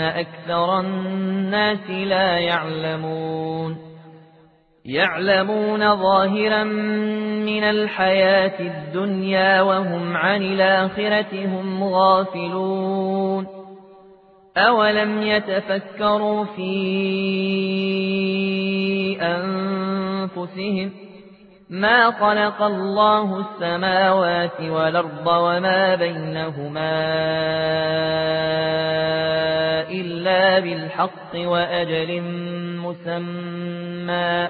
أكثر الناس لا يعلمون يعلمون ظاهرا من الحياة الدنيا وهم عن الآخرة هم غافلون أولم يتفكروا في أنفسهم ما خلق الله السماوات والأرض وما بينهما إلا بالحق وأجل مسمى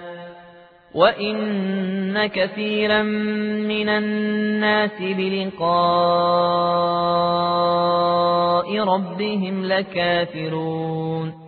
وإن كثيرا من الناس بلقاء ربهم لكافرون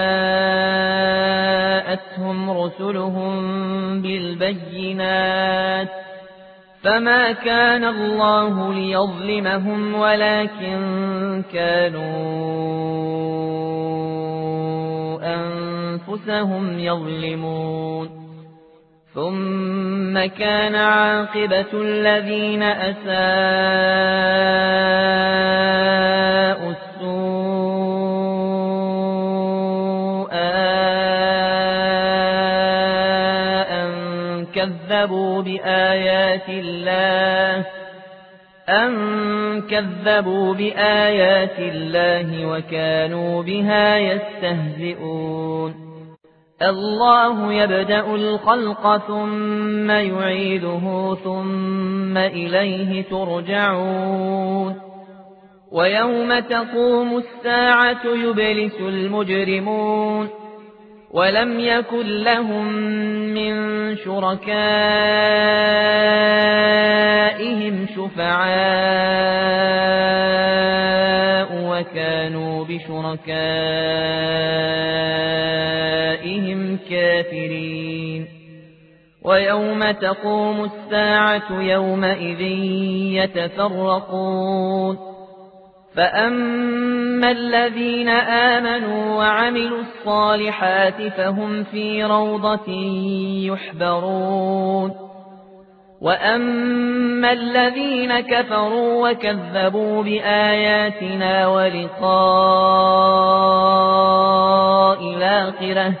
رسلهم بالبينات فما كان الله ليظلمهم ولكن كانوا أنفسهم يظلمون ثم كان عاقبة الذين أساءوا كذبوا بآيات الله أن كذبوا بآيات الله وكانوا بها يستهزئون؟ الله يبدأ الخلق ثم يعيده ثم إليه ترجعون. ويوم تقوم الساعة يبلس المجرمون. ولم يكن لهم من شركائهم شفعاء وكانوا بشركائهم كافرين. ويوم تقوم الساعة يومئذ يتفرقون. فأما الذين آمنوا وعملوا الصالحات فهم في روضة يحبرون وأما الذين كفروا وكذبوا بآياتنا ولقاء الآخرة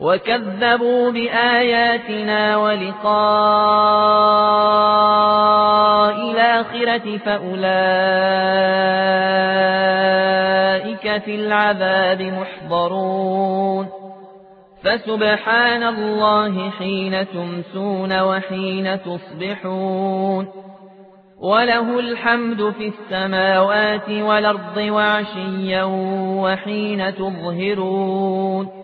وكذبوا بآياتنا ولقاء الآخرة فأولئك في العذاب محضرون. فسبحان الله حين تمسون وحين تصبحون. وله الحمد في السماوات والأرض وعشيا وحين تظهرون.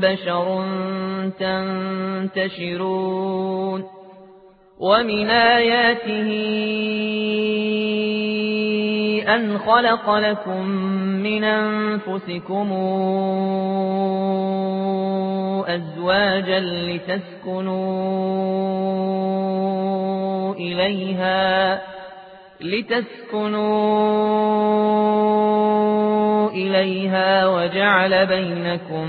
بشر تنتشرون ومن آياته أن خلق لكم من أنفسكم أزواجا لتسكنوا إليها لتسكنوا إليها وجعل بينكم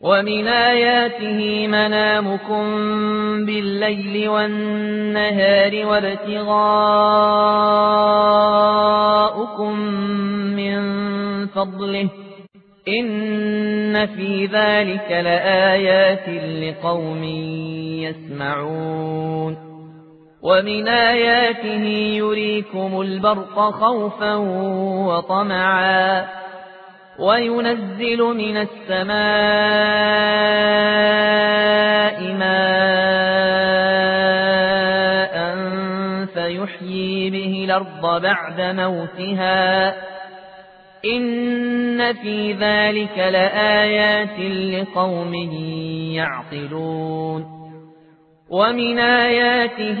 ومن آياته منامكم بالليل والنهار وابتغاءكم من فضله إن في ذلك لآيات لقوم يسمعون ومن آياته يريكم البرق خوفا وطمعا وينزل من السماء ماء فيحيي به الأرض بعد موتها إن في ذلك لآيات لقوم يعقلون ومن آياته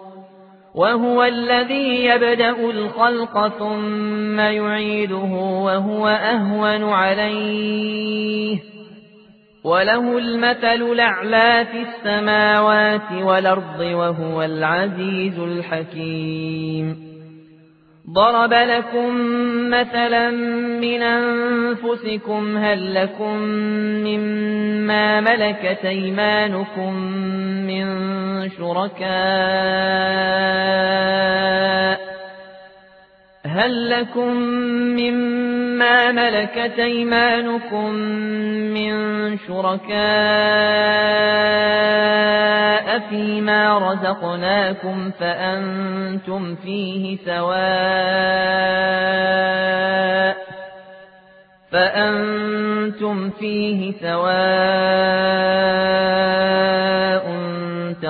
وهو الذي يبدأ الخلق ثم يعيده وهو أهون عليه. وله المثل الأعلى في السماوات والأرض وهو العزيز الحكيم. ضرب لكم مثلا من أنفسكم هل لكم مما ملكت أيمانكم من شركاء هل لكم مما ملكت أيمانكم من شركاء فيما رزقناكم فأنتم فيه سواء فأنتم فيه سواء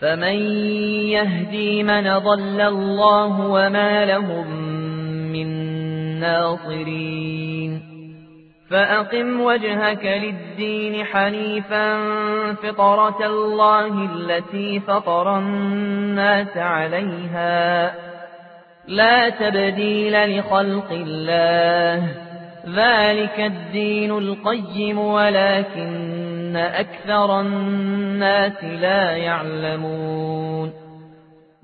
فمن يهدي من ضل الله وما لهم من ناصرين. فأقم وجهك للدين حنيفا فطرة الله التي فطر الناس عليها. لا تبديل لخلق الله ذلك الدين القيم ولكن أكثر الناس لا يعلمون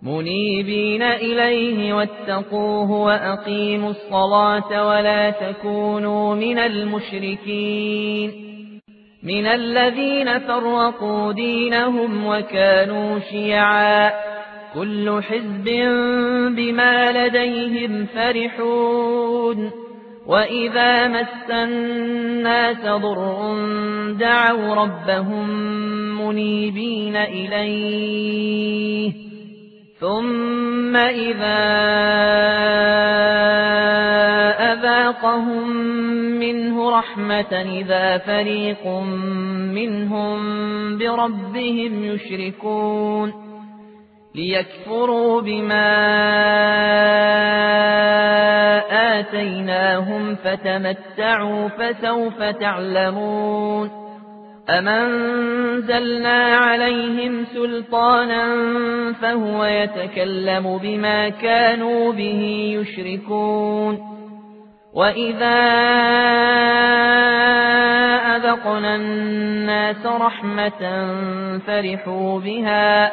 منيبين إليه واتقوه وأقيموا الصلاة ولا تكونوا من المشركين من الذين فرقوا دينهم وكانوا شيعا كل حزب بما لديهم فرحون وإذا مس الناس ضر دعوا ربهم منيبين إليه ثم إذا أذاقهم منه رحمة إذا فريق منهم بربهم يشركون ليكفروا بما آتيناهم فتمتعوا فسوف تعلمون أمنزلنا عليهم سلطانا فهو يتكلم بما كانوا به يشركون وإذا أذقنا الناس رحمة فرحوا بها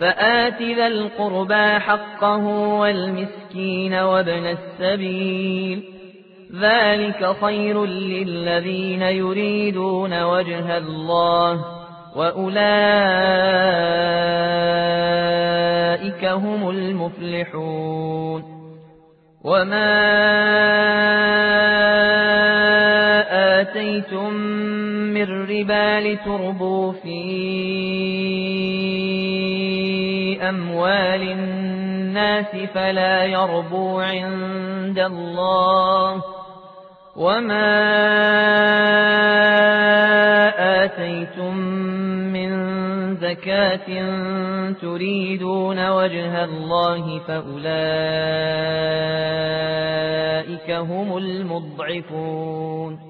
فآت ذا القربى حقه والمسكين وابن السبيل. ذلك خير للذين يريدون وجه الله وأولئك هم المفلحون. وما آتيتم من ربا لتربوا فيه أموال الناس فلا يربو عند الله وما آتيتم من زكاة تريدون وجه الله فأولئك هم المضعفون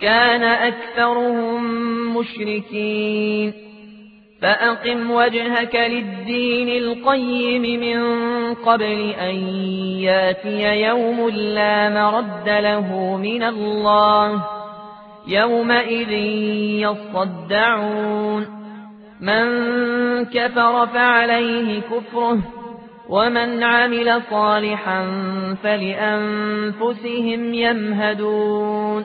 كان أكثرهم مشركين. فأقم وجهك للدين القيم من قبل أن يأتي يوم لا مرد له من الله. يومئذ يصدعون. من كفر فعليه كفره ومن عمل صالحا فلأنفسهم يمهدون.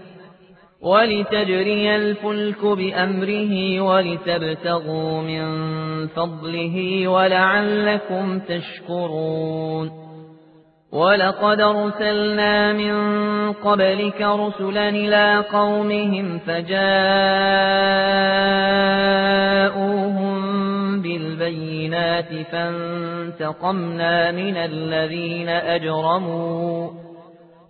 ولتجري الفلك بأمره ولتبتغوا من فضله ولعلكم تشكرون. ولقد أرسلنا من قبلك رسلا إلى قومهم فجاءوهم بالبينات فانتقمنا من الذين أجرموا.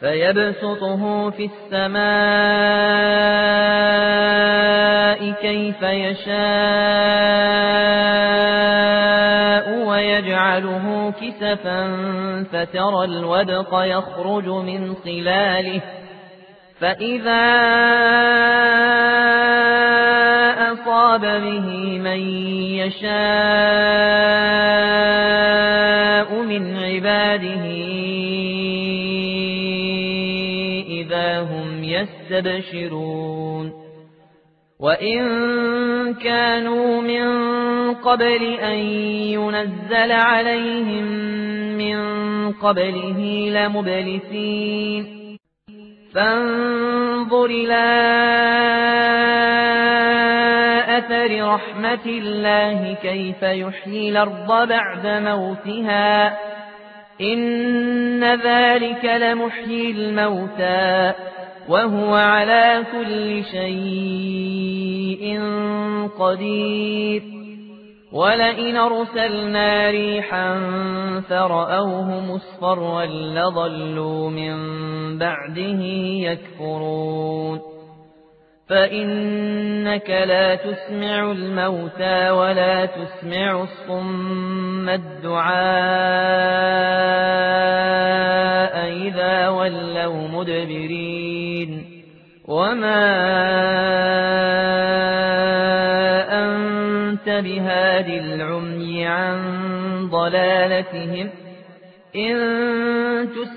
فيبسطه في السماء كيف يشاء ويجعله كسفا فترى الودق يخرج من خلاله. فإذا أصاب به من يشاء من عباده يستبشرون. وإن كانوا من قبل أن ينزل عليهم من قبله لمبلسين. فانظر إلى أثر رحمة الله كيف يحيي الأرض بعد موتها. إن ذلك لمحيي الموتى. وهو على كل شيء قدير. ولئن ارسلنا ريحا فرأوه مصفرا لظلوا من بعده يكفرون. فإنك لا تسمع الموتى ولا تسمع الصم الدعاء إذا ولوا مدبرين وما أنت بهاد العمي عن ضلالتهم إن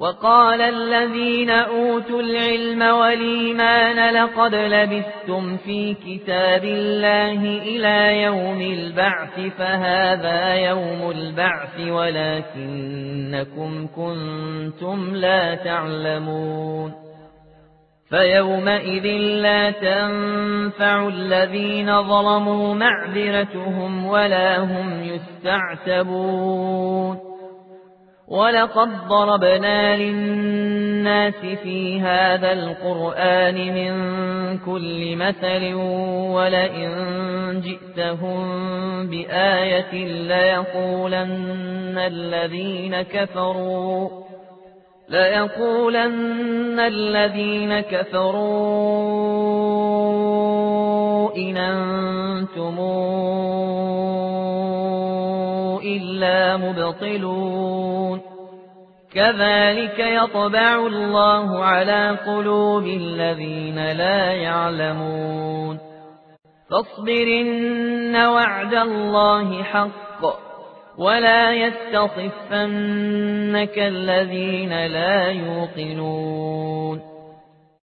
وقال الذين أوتوا العلم والإيمان لقد لبثتم في كتاب الله إلى يوم البعث فهذا يوم البعث ولكنكم كنتم لا تعلمون. فيومئذ لا تنفع الذين ظلموا معذرتهم ولا هم يستعتبون. ولقد ضربنا للناس في هذا القرآن من كل مثل ولئن جئتهم بآية ليقولن الذين كفروا ليقولن الذين كفروا إن أنتم إلا مبطلون كذلك يطبع الله على قلوب الذين لا يعلمون فاصبرن وعد الله حق ولا يستخفنك الذين لا يوقنون